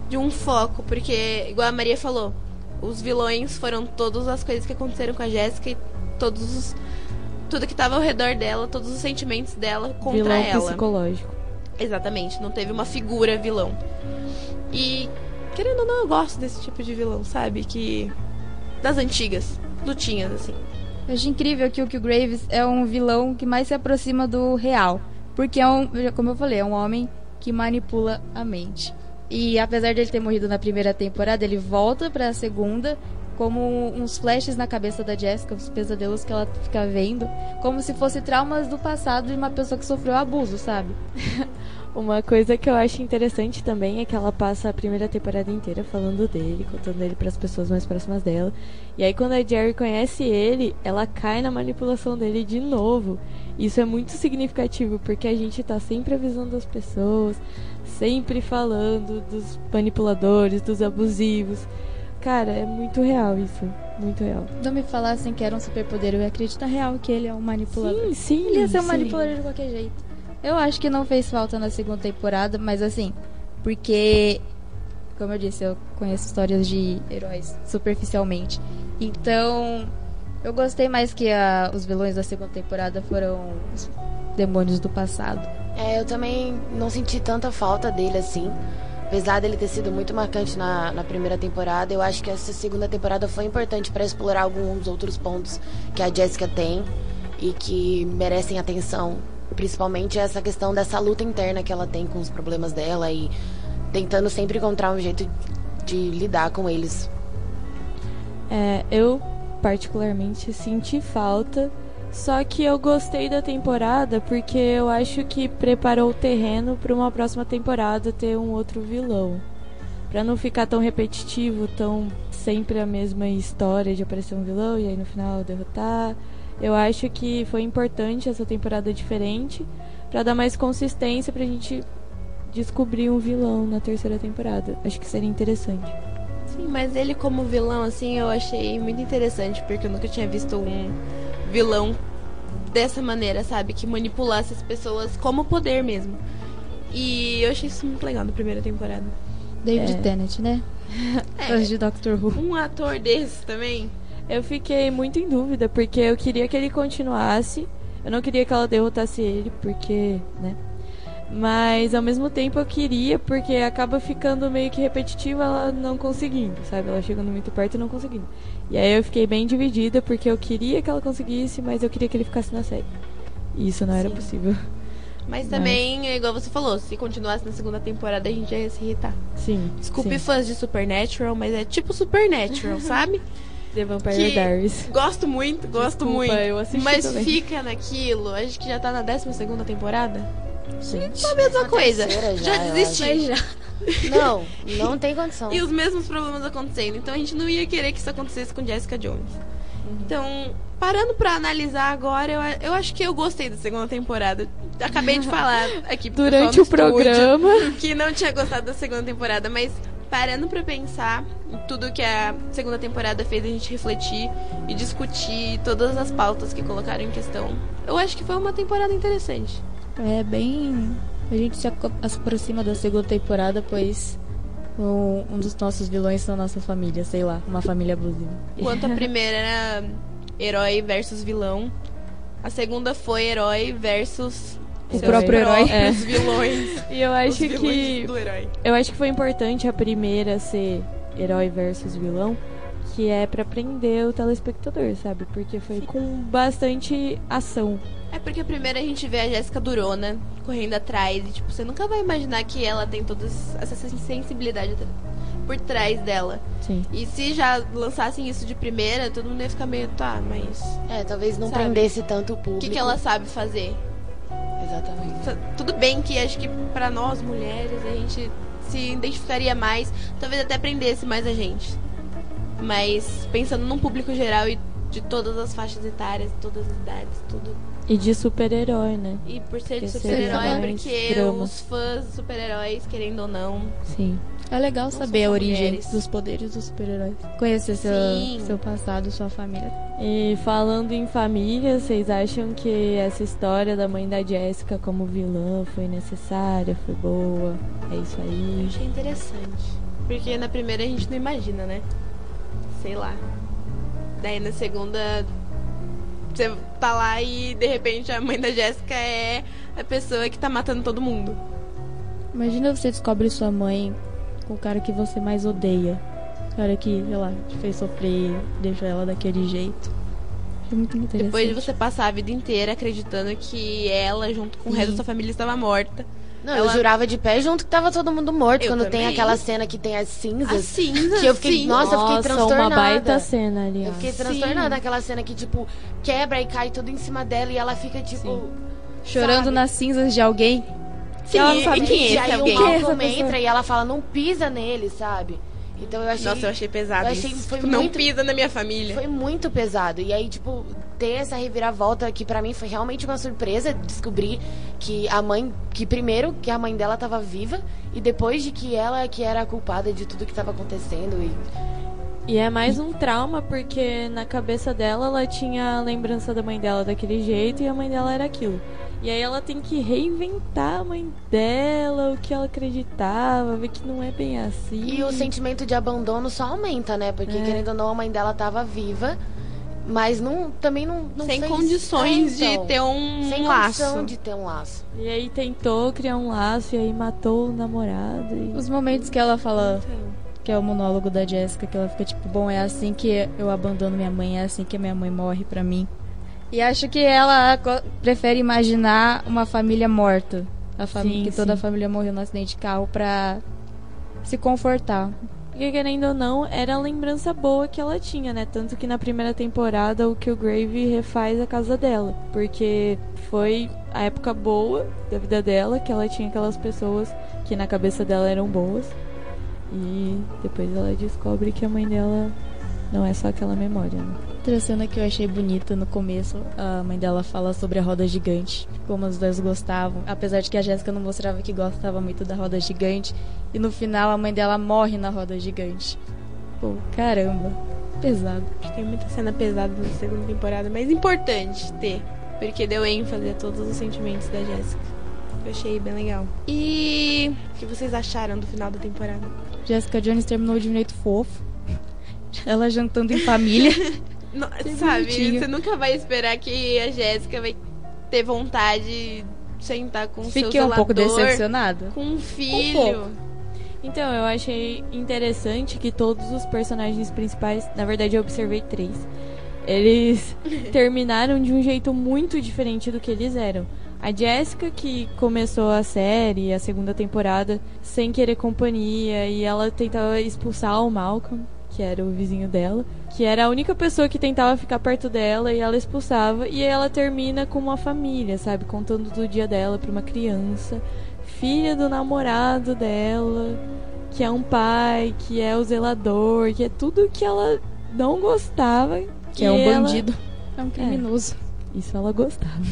De um foco, porque, igual a Maria falou, os vilões foram todas as coisas que aconteceram com a Jéssica e todos os. Tudo que tava ao redor dela, todos os sentimentos dela contra vilão ela. psicológico. Exatamente, não teve uma figura vilão. E, querendo ou não, eu gosto desse tipo de vilão, sabe? Que. Das antigas, lutinhas, assim. Eu acho incrível que o Killgraves é um vilão que mais se aproxima do real. Porque é um, como eu falei, é um homem que manipula a mente. E apesar de ele ter morrido na primeira temporada, ele volta pra segunda como uns flashes na cabeça da Jessica, os pesadelos que ela fica vendo, como se fosse traumas do passado de uma pessoa que sofreu abuso, sabe? Uma coisa que eu acho interessante também é que ela passa a primeira temporada inteira falando dele, contando ele para as pessoas mais próximas dela. E aí quando a Jerry conhece ele, ela cai na manipulação dele de novo. Isso é muito significativo porque a gente tá sempre avisando as pessoas, sempre falando dos manipuladores, dos abusivos. Cara, é muito real isso, muito real. Não me falassem que era um superpoder, eu ia acreditar real que ele é um manipulador. Sim, sim. Ele ia ser um sim. manipulador de qualquer jeito. Eu acho que não fez falta na segunda temporada, mas assim, porque, como eu disse, eu conheço histórias de heróis superficialmente. Então, eu gostei mais que a- os vilões da segunda temporada foram os demônios do passado. É, eu também não senti tanta falta dele assim. Apesar dele ter sido muito marcante na, na primeira temporada, eu acho que essa segunda temporada foi importante para explorar alguns outros pontos que a Jessica tem e que merecem atenção. Principalmente essa questão dessa luta interna que ela tem com os problemas dela e tentando sempre encontrar um jeito de lidar com eles. É, eu particularmente senti falta, só que eu gostei da temporada porque eu acho que preparou o terreno para uma próxima temporada ter um outro vilão. Pra não ficar tão repetitivo, tão sempre a mesma história de aparecer um vilão e aí no final derrotar. Eu acho que foi importante essa temporada diferente pra dar mais consistência pra gente descobrir um vilão na terceira temporada. Acho que seria interessante. Sim, mas ele como vilão, assim, eu achei muito interessante, porque eu nunca tinha visto um vilão dessa maneira, sabe? Que manipulasse as pessoas como poder mesmo. E eu achei isso muito legal na primeira temporada. David É. Tennant, né? É. De Doctor Who. Um ator desse também. Eu fiquei muito em dúvida, porque eu queria que ele continuasse. Eu não queria que ela derrotasse ele, porque, né? Mas ao mesmo tempo eu queria, porque acaba ficando meio que repetitivo ela não conseguindo, sabe? Ela chegando muito perto e não conseguindo. E aí eu fiquei bem dividida, porque eu queria que ela conseguisse, mas eu queria que ele ficasse na série. E isso não era Sim. possível. Mas também, é igual você falou, se continuasse na segunda temporada, a gente ia se irritar. Sim. Desculpe sim. fãs de Supernatural, mas é tipo Supernatural, sabe? The Vampire que- Diaries. Gosto muito, gosto Desculpa, muito. eu assisti mas também. fica naquilo. Acho que já tá na 12 segunda temporada. Gente. A mesma coisa. Já, já, desisti. Não, não tem condição. E os mesmos problemas acontecendo. Então a gente não ia querer que isso acontecesse com Jessica Jones. Uhum. Então, parando pra analisar agora, eu, eu acho que eu gostei da segunda temporada. Acabei de falar aqui pro Durante o programa. que não tinha gostado da segunda temporada, mas parando pra pensar em tudo que a segunda temporada fez a gente refletir e discutir todas as pautas que colocaram em questão, eu acho que foi uma temporada interessante. É bem. A gente se aproxima da segunda temporada, pois um, um dos nossos vilões são nossa família, sei lá, uma família abusiva. Enquanto a primeira era herói versus vilão, a segunda foi herói versus O próprio herói. próprios É. vilões. E eu Os acho vilões que do herói. Eu acho que foi importante a primeira ser herói versus vilão, que é pra prender o telespectador, sabe? Porque foi com bastante ação. É porque a primeira a gente vê a Jéssica Durona correndo atrás e, tipo, você nunca vai imaginar que ela tem toda essa sensibilidade por trás dela. Sim. E se já lançassem isso de primeira, todo mundo ia ficar meio, tá, mas É, talvez não Sabe? prendesse tanto o o público. que, que ela sabe fazer? Exatamente. Tudo bem que acho que pra nós mulheres a gente se identificaria mais, talvez até prendesse mais a gente. Mas pensando num público geral e de todas as faixas etárias, todas as idades, tudo. E de super-herói, né? E por ser de Porque super-herói, seria é porque drama. os fãs de super-heróis, querendo ou não, Sim. É legal saber a origem mulheres. dos poderes dos super-heróis. Conhecer seu, Sim. seu passado, sua família. E falando em família, vocês acham que essa história da mãe da Jéssica como vilã foi necessária, foi boa? É isso eu aí. achei interessante. Porque na primeira a gente não imagina, né? Sei lá. Daí na segunda você tá lá e de repente a mãe da Jéssica é a pessoa que tá matando todo mundo. Imagina você descobre sua mãe com o cara que você mais odeia. O cara que, sei lá, te fez sofrer, deixou ela daquele jeito. Achei muito interessante. Depois de você passar a vida inteira acreditando que ela, junto com o resto da sua família, estava morta. Não, Ela- eu jurava de pé junto que tava todo mundo morto. Eu quando tem também. aquela cena que tem as cinzas. As cinzas, Que eu fiquei- sim. nossa, eu fiquei Nossa, transtornada. uma baita cena, Eu aliás. fiquei Sim. transtornada naquela cena que, tipo, quebra e cai tudo em cima dela e ela fica, tipo. Chorando sabe? nas cinzas de alguém. Sim, Ela não e sabe quem é E esse aí alguém? o é essa Malcolm pessoa? entra e ela fala, não pisa nele, sabe? Então eu achei. Nossa, eu achei pesado eu achei- foi Tipo, não muito- pisa na minha família. Foi muito pesado. E aí, tipo, ter essa reviravolta que pra mim foi realmente uma surpresa descobrir que a mãe. Que primeiro que a mãe dela tava viva e depois de que ela que era a culpada de tudo que tava acontecendo. E E é mais um trauma porque na cabeça dela ela tinha a lembrança da mãe dela daquele jeito e a mãe dela era aquilo. E aí ela tem que reinventar a mãe dela, o que ela acreditava, ver que não é bem assim. E o sentimento de abandono só aumenta, né? Porque, É. querendo ou não, a mãe dela tava viva, mas não, também não, não Sem fez- condições É, então, de ter um Sem laço. condição de ter um laço. E aí tentou criar um laço e aí matou o namorado. E... Os momentos que ela fala, que é o monólogo da Jessica, que ela fica tipo, bom, é assim que eu abandono minha mãe, é assim que minha mãe morre pra mim. E acho que ela prefere imaginar uma família morta. A família Sim, que toda a sim. família morreu no acidente de carro pra se confortar. Porque querendo ou não, era a lembrança boa que ela tinha, né? Tanto que na primeira temporada o Killgrave refaz a casa dela. Porque foi a época boa da vida dela, que ela tinha aquelas pessoas que na cabeça dela eram boas. E depois ela descobre que a mãe dela não é só aquela memória, né? Outra cena que eu achei bonita no começo, a mãe dela fala sobre a roda gigante, como os dois gostavam, apesar de que a Jéssica não mostrava que gostava muito da roda gigante, e no final a mãe dela morre na roda gigante. Pô, caramba, pesado. Acho que Tem muita cena pesada na segunda temporada, mas importante ter. Porque deu ênfase a todos os sentimentos da Jéssica. Eu achei bem legal. E o que vocês acharam do final da temporada? Jessica Jones terminou de um jeito fofo. Ela jantando em família. Não, sabe, bonitinho. você nunca vai esperar que a Jéssica vai ter vontade de sentar com o seu Fiquei um pouco decepcionada. com um filho. Então, eu achei interessante que todos os personagens principais, na verdade eu observei três, eles terminaram de um jeito muito diferente do que eles eram. A Jessica, que começou a série, a segunda temporada, sem querer companhia, e ela tentava expulsar o Malcolm, que era o vizinho dela, que era a única pessoa que tentava ficar perto dela e ela expulsava, e aí ela termina com uma família, sabe? Contando do dia dela pra uma criança, filha do namorado dela, que é um pai, que é o zelador, que é tudo que ela não gostava. Que é um ela- bandido. É um criminoso. Isso ela gostava.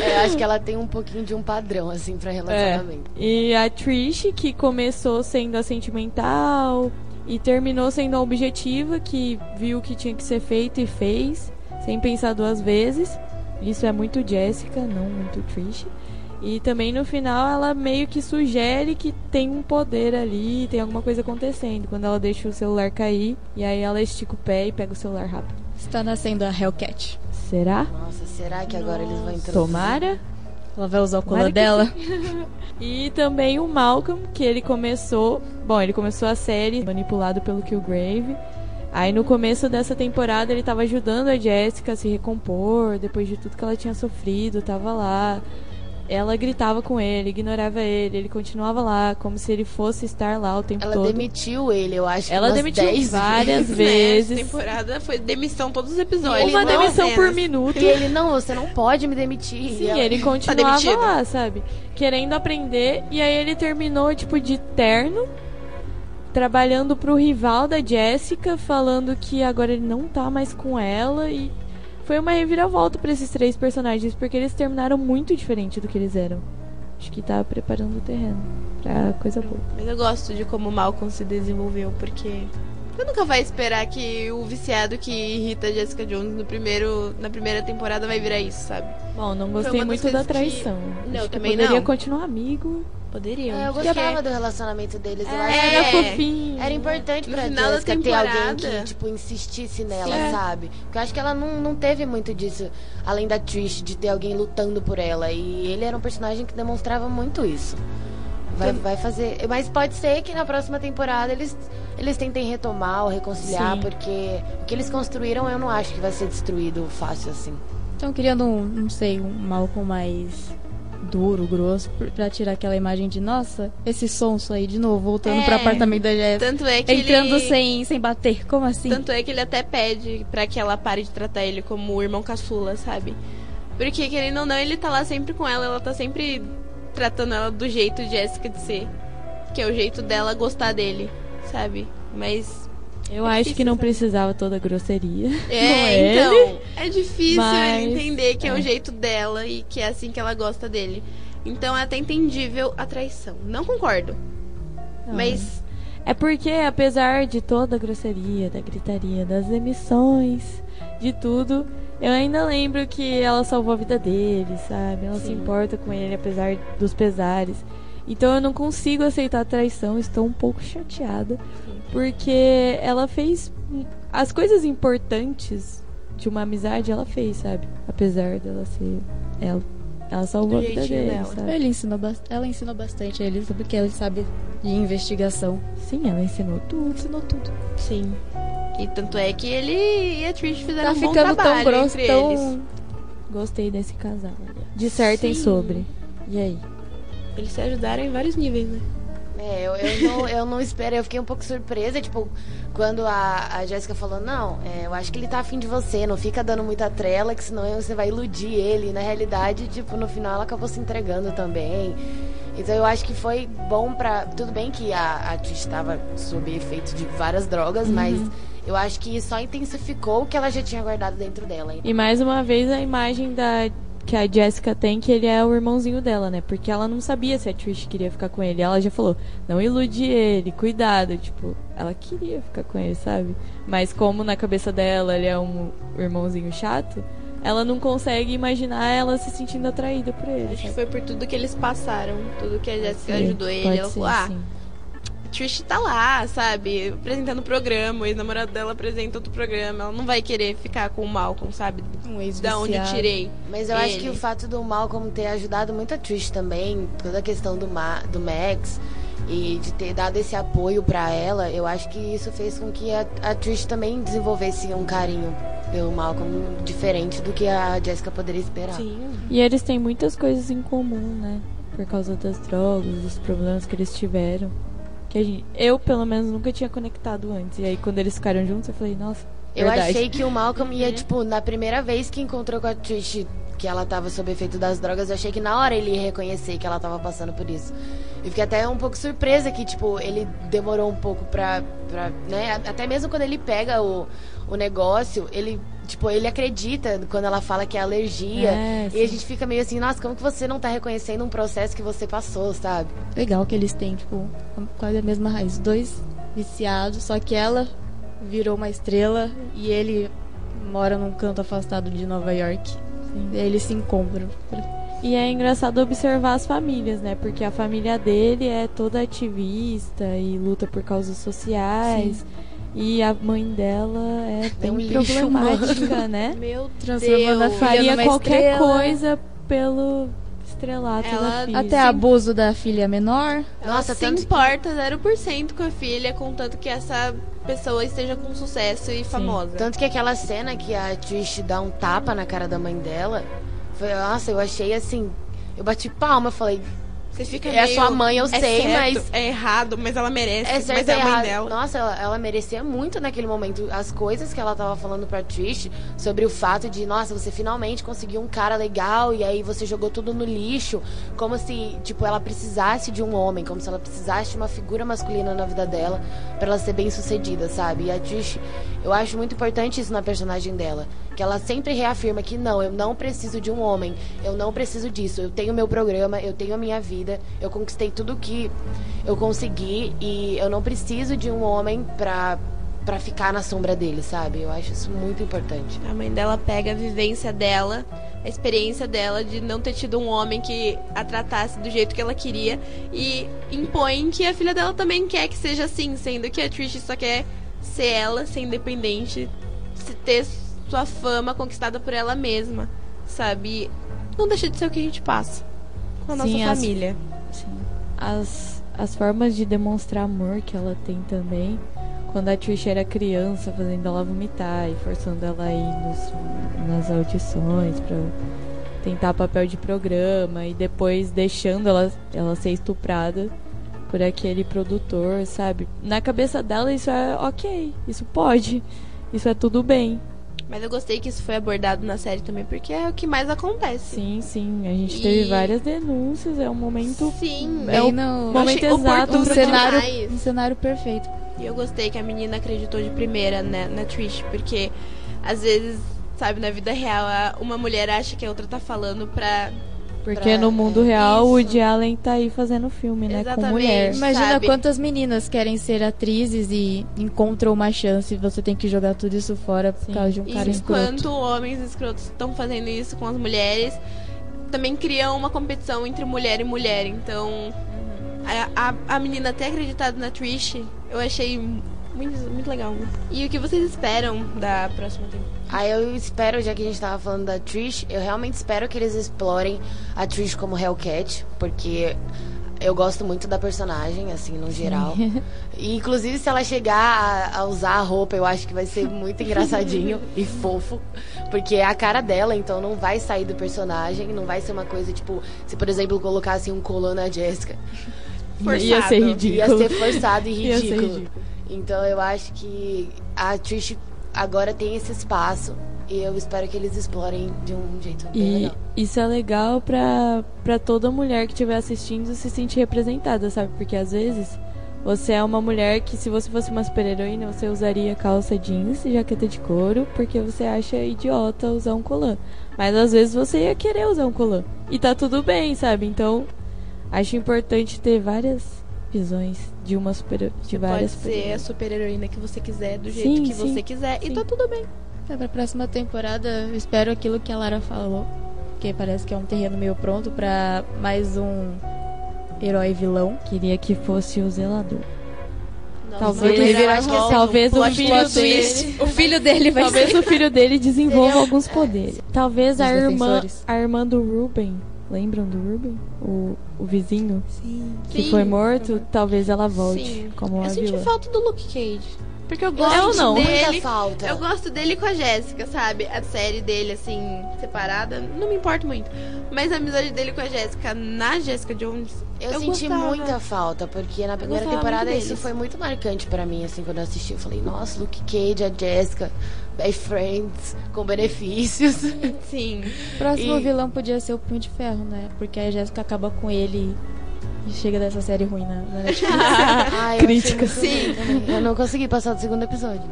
É, eu acho que ela tem um pouquinho de um padrão, assim, pra relacionamento. E a Trish, que começou sendo a sentimental e terminou sendo a objetiva, que viu o que tinha que ser feito e fez, sem pensar duas vezes. Isso é muito Jessica, não muito Trish. E também no final ela meio que sugere que tem um poder ali, tem alguma coisa acontecendo. Quando ela deixa o celular cair, e aí ela estica o pé e pega o celular rápido. Está nascendo a Hellcat. Será? Nossa, será que agora eles vão introduzir? Tomara. Ela vai usar o colar que dela. E também o Malcolm, que ele começou. Bom, ele começou a série manipulado pelo Killgrave. Aí no começo dessa temporada ele tava ajudando a Jessica a se recompor, depois de tudo que ela tinha sofrido, tava lá. Ela gritava com ele, ignorava ele, ele continuava lá, como se ele fosse estar lá o tempo Ela todo. demitiu ele, eu acho que Ela umas demitiu 10 várias vezes. vezes. Essa temporada foi demissão todos os episódios. Uma demissão por minuto. E ele, não, você não pode me demitir. Sim, E ela- ele continuava demitido. lá, sabe? Querendo aprender. E aí ele terminou, tipo, de terno, trabalhando pro rival da Jessica, falando que agora ele não tá mais com ela. E foi uma reviravolta pra esses três personagens, porque eles terminaram muito diferente do que eles eram. Acho que tá preparando o terreno pra coisa boa. Mas eu gosto de como o Malcolm se desenvolveu, porque você nunca vai esperar que o viciado que irrita a Jessica Jones no primeiro, na primeira temporada vai virar isso, sabe? Bom, não gostei muito da coisas que- traição. Não, Acho que também poderia não. continuar amigo. Poderiam. É, eu Porque gostava do relacionamento deles. Eu acho É, que Era fofinho. era importante No pra Jessica ter alguém que, tipo, insistisse nela, Sim. sabe? Porque eu acho que ela não, não teve muito disso, além da Trish, de ter alguém lutando por ela. E ele era um personagem que demonstrava muito isso. Vai, vai fazer. Mas pode ser que na próxima temporada eles, eles tentem retomar ou reconciliar, Sim. porque o que eles construíram eu não acho que vai ser destruído fácil assim. Estão criando um, não sei, um Malcolm mais duro, grosso, pra tirar aquela imagem de, nossa, esse sonso aí de novo, voltando É. pro apartamento da Jéssica. Tanto é que Entrando ele... sem, sem bater, como assim? Tanto é que ele até pede pra que ela pare de tratar ele como o irmão caçula, sabe? Porque, querendo ou não, ele tá lá sempre com ela, ela tá sempre tratando ela do jeito Jéssica de ser. Que é o jeito dela gostar dele, sabe? Mas. Eu É acho que não precisava toda a grosseria. É, ele. então. É difícil Mas- ele entender que é. é. o jeito dela e que é assim que ela gosta dele. Então é até entendível a traição. Não concordo. Não, Mas. É porque, apesar de toda a grosseria, da gritaria, das emissões, de tudo, eu ainda lembro que ela salvou a vida dele, sabe? Ela se Sim. importa com ele, apesar dos pesares. Então eu não consigo aceitar a traição, estou um pouco chateada. Porque ela fez as coisas importantes de uma amizade, ela fez, sabe? Apesar dela ser ela. Ela salvou a vida dele, dela. sabe? Ele ensinou ela ensinou bastante a ele sobre o que ela sabe de investigação. Sim, ela ensinou tudo. Ensinou tudo. Sim. E tanto é que ele e a Trish fizeram Tá um bom ficando trabalho tão grosso, entre tão. eles. Gostei desse casal. Dissertem Sim. sobre. E aí? Eles se ajudaram em vários níveis, né? É, eu, eu, não, eu não espero, eu fiquei um pouco surpresa, tipo, quando a, a Jéssica falou, não, é, eu acho que ele tá afim de você, não fica dando muita trela, que senão você vai iludir ele. E, na realidade, tipo, no final ela acabou se entregando também. Então eu acho que foi bom pra. Tudo bem que a, a Trish estava sob efeito de várias drogas, mas eu acho que só intensificou o que ela já tinha guardado dentro dela. E mais uma vez a imagem da que a Jessica tem que ele é o irmãozinho dela, né? Porque ela não sabia se a Trish queria ficar com ele. Ela já falou: "Não ilude ele, cuidado", tipo, ela queria ficar com ele, sabe? Mas como na cabeça dela ele é um irmãozinho chato, ela não consegue imaginar ela se sentindo atraída por ele. Acho que sabe? foi por tudo que eles passaram, tudo que a Jessica Sim, ajudou ele. Ela falou, ah, sim. Trish tá lá, sabe? Apresentando o programa, o ex-namorado dela apresenta outro programa. Ela não vai querer ficar com o Malcolm, sabe? Um ex Da onde eu tirei. Mas eu acho ele. que o fato do Malcolm ter ajudado muito a Trish também, toda a questão do, Ma do Max e de ter dado esse apoio pra ela, eu acho que isso fez com que a, a Trish também desenvolvesse um carinho pelo Malcolm diferente do que a Jessica poderia esperar. Sim. E eles têm muitas coisas em comum, né? Por causa das drogas, dos problemas que eles tiveram. Que a gente- eu, pelo menos, nunca tinha conectado antes. E aí, quando eles ficaram juntos, eu falei, nossa, Eu verdade. achei que o Malcolm ia, tipo, na primeira vez que encontrou com a Trish, que ela tava sob efeito das drogas, eu achei que na hora ele ia reconhecer que ela tava passando por isso. Eu fiquei até um pouco surpresa que, tipo, ele demorou um pouco pra, pra né? Até mesmo quando ele pega o, o negócio, ele, tipo, ele acredita quando ela fala que é alergia. É, e sim. a gente fica meio assim, nossa, como que você não tá reconhecendo um processo que você passou, sabe? Legal que eles têm, tipo, quase a mesma raiz. Dois viciados, só que ela virou uma estrela e ele mora num canto afastado de Nova York. E aí eles se encontram. E é engraçado observar as famílias, né? Porque a família dele é toda ativista e luta por causas sociais. E a mãe dela é bem um lixo problemática, né? Meu Transformando a Deus. Faria qualquer estrela. coisa pelo estrelato Ela- da filha. Até abuso da filha menor. Ela Nossa, se tanto que- importa 0% com a filha, contanto que essa pessoa esteja com sucesso e famosa. Tanto que aquela cena que a Trish dá um tapa na cara da mãe dela, foi, nossa, eu achei assim. Eu bati palma, falei, Você fica É a meio, sua mãe, eu é sei, certo, mas- É errado, mas ela merece. É certo mas é a ou mãe dela. Nossa, ela, ela merecia muito naquele momento. As coisas que ela tava falando pra Trish sobre o fato de, nossa, você finalmente conseguiu um cara legal e aí você jogou tudo no lixo. Como se, tipo, ela precisasse de um homem, como se ela precisasse de uma figura masculina na vida dela pra ela ser bem sucedida, sabe? E a Trish, eu acho muito importante isso na personagem dela. Que ela sempre reafirma que não, eu não preciso de um homem, eu não preciso disso. Eu tenho meu programa, eu tenho a minha vida, eu conquistei tudo que eu consegui e eu não preciso de um homem pra, pra ficar na sombra dele, sabe? Eu acho isso muito importante. A mãe dela pega a vivência dela, a experiência dela de não ter tido um homem que a tratasse do jeito que ela queria e impõe que a filha dela também quer que seja assim, sendo que a Trish só quer ser ela, ser independente, se ter sua fama conquistada por ela mesma, sabe? Não deixa de ser o que a gente passa com a nossa Sim, as- família. Sim. As, as formas de demonstrar amor que ela tem também. Quando a Trish era criança, fazendo ela vomitar e forçando ela a ir nos, nas audições pra tentar papel de programa e depois deixando ela, ela ser estuprada por aquele produtor, sabe? Na cabeça dela isso é ok, isso pode, isso é tudo bem. Mas eu gostei que isso foi abordado na série também, porque é o que mais acontece. Sim, sim, a gente E- teve várias denúncias, é um momento Sim. É o no, momento achei exato um cenário, demais. um cenário perfeito. E eu gostei que a menina acreditou de primeira né, na Trish, porque às vezes, sabe, na vida real, uma mulher acha que a outra tá falando pra. Porque pra- no mundo real o Isso. Woody Allen tá aí fazendo filme, né? Com Exatamente. mulher. Imagina Sabe? quantas meninas querem ser atrizes e encontram uma chance e você tem que jogar tudo isso fora por Sim. causa de um cara E escroto. enquanto homens escrotos estão fazendo isso com as mulheres, também criam uma competição entre mulher e mulher. Então, a, a, a menina ter acreditado na Trish, eu achei muito, muito legal. E o que vocês esperam da próxima temporada? Aí eu espero, já que a gente tava falando da Trish, eu realmente espero que eles explorem a Trish como Hellcat, porque eu gosto muito da personagem, assim, no geral. E, inclusive, se ela chegar a, a usar a roupa, eu acho que vai ser muito engraçadinho e fofo. Porque é a cara dela, então não vai sair do personagem, não vai ser uma coisa, tipo, se, por exemplo, colocasse um colã na Jessica, Ia ser Forçado. ridículo. ia ser forçado e Ia ser ridículo. ridículo. Então eu acho que a Trish agora tem esse espaço e eu espero que eles explorem de um jeito E legal. isso é legal pra, pra toda mulher que estiver assistindo se sentir representada, sabe? Porque às vezes você é uma mulher que, se você fosse uma super-heroína, você usaria calça jeans e jaqueta de couro porque você acha idiota usar um colã. Mas às vezes você ia querer usar um colã. E tá tudo bem, sabe? Então, acho importante ter várias visões de uma super de Você várias pode ser a super-heroínas. super-heroína que você quiser, do Sim, jeito que sim, você quiser, e sim. tá tudo bem. É, pra próxima temporada, eu espero aquilo que a Lara falou. Porque parece que é um terreno meio pronto pra mais um herói vilão. Queria que fosse o zelador. Talvez, Talvez, é um talvez o filho twist. dele, O filho dele vai talvez ser. o filho dele desenvolva alguns poderes. Talvez a Os irmã, defensores. a irmã do Ruben, lembram do Ruben? O, o vizinho que Sim. foi morto, talvez ela volte Sim. como uma Eu senti vilã. falta do Luke Cage. Porque eu gosto Eu não. dele. muita falta. Eu gosto dele com a Jéssica, sabe? A série dele, assim, separada, não me importa muito. Mas a amizade dele com a Jéssica na Jéssica Jones. Eu, Eu senti gostava. muita falta, porque na primeira temporada isso foi muito marcante pra mim, assim, quando eu assisti. Eu falei, nossa, Luke Cage, a Jessica, best friends, com benefícios. Sim. O próximo E- vilão podia ser o Punho de Ferro, né? Porque a Jéssica acaba com ele e chega dessa série ruim na, na Netflix. Ai, eu Crítica. também. Eu não consegui passar do segundo episódio.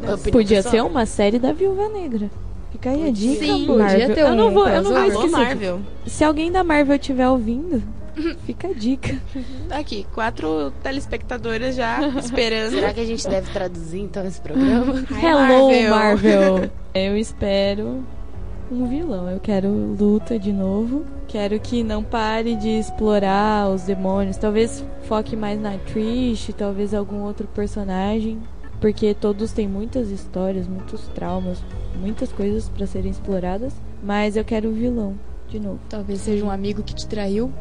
Opinião Podia ser uma série da Viúva Negra. Fica aí a dica, Sim. Marvel. Podia ter eu não um vou, eu não vou esquecer. Marvel. Se alguém da Marvel estiver ouvindo, fica a dica. Aqui, quatro telespectadoras já esperando. Será que a gente deve traduzir então esse programa? Hello, Marvel. Eu espero um vilão. Eu quero luta de novo. Quero que não pare de explorar os demônios. Talvez foque mais na Trish, talvez algum outro personagem. Porque todos têm muitas histórias, muitos traumas, muitas coisas pra serem exploradas. Mas eu quero o vilão de novo. Talvez seja um amigo que te traiu.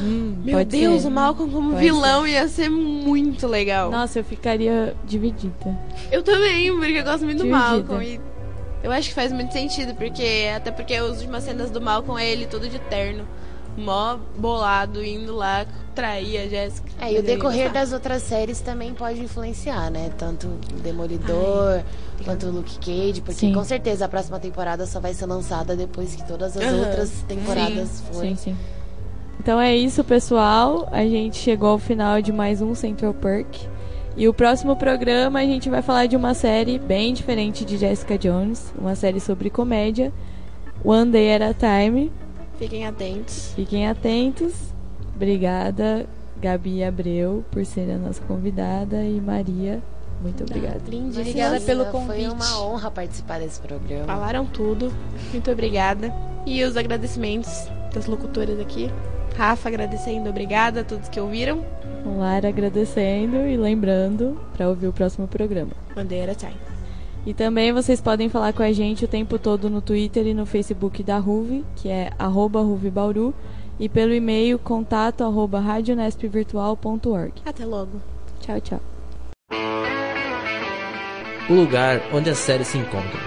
Hum, Meu Deus, ser. o Malcolm como Pode vilão ia ser muito legal. Nossa, eu ficaria dividida. Eu também, porque eu gosto muito do Dividida. Malcolm. E eu acho que faz muito sentido, porque até porque as últimas cenas do Malcolm é ele todo de terno. Mó bolado, indo lá trair a Jéssica. É, e o decorrer das outras séries também pode influenciar, né? Tanto o Demolidor quanto o Luke Cage, porque Sim. com certeza a próxima temporada só vai ser lançada depois que todas as Aham. outras temporadas forem. Sim, sim. Então é isso, pessoal. A gente chegou ao final de mais um Central Perk. E o próximo programa a gente vai falar de uma série bem diferente de Jessica Jones, uma série sobre comédia, One Day at a Time. Fiquem atentos. Fiquem atentos. Obrigada, Gabi Abreu, por ser a nossa convidada e Maria, muito obrigada. Lindíssima. Obrigada pelo Foi convite. uma honra participar desse programa. Falaram tudo. Muito obrigada. E os agradecimentos das locutoras aqui. Rafa agradecendo, obrigada a todos que ouviram. Lara agradecendo e lembrando para ouvir o próximo programa. Bandeira Time. E também vocês podem falar com a gente o tempo todo no Twitter e no Facebook da Ruve, que é arroba ruvebauru, e pelo e-mail contato arroba radionespvirtual.org. Até logo. Tchau, tchau. o lugar onde as séries se encontram.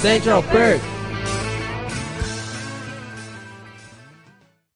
Central Perk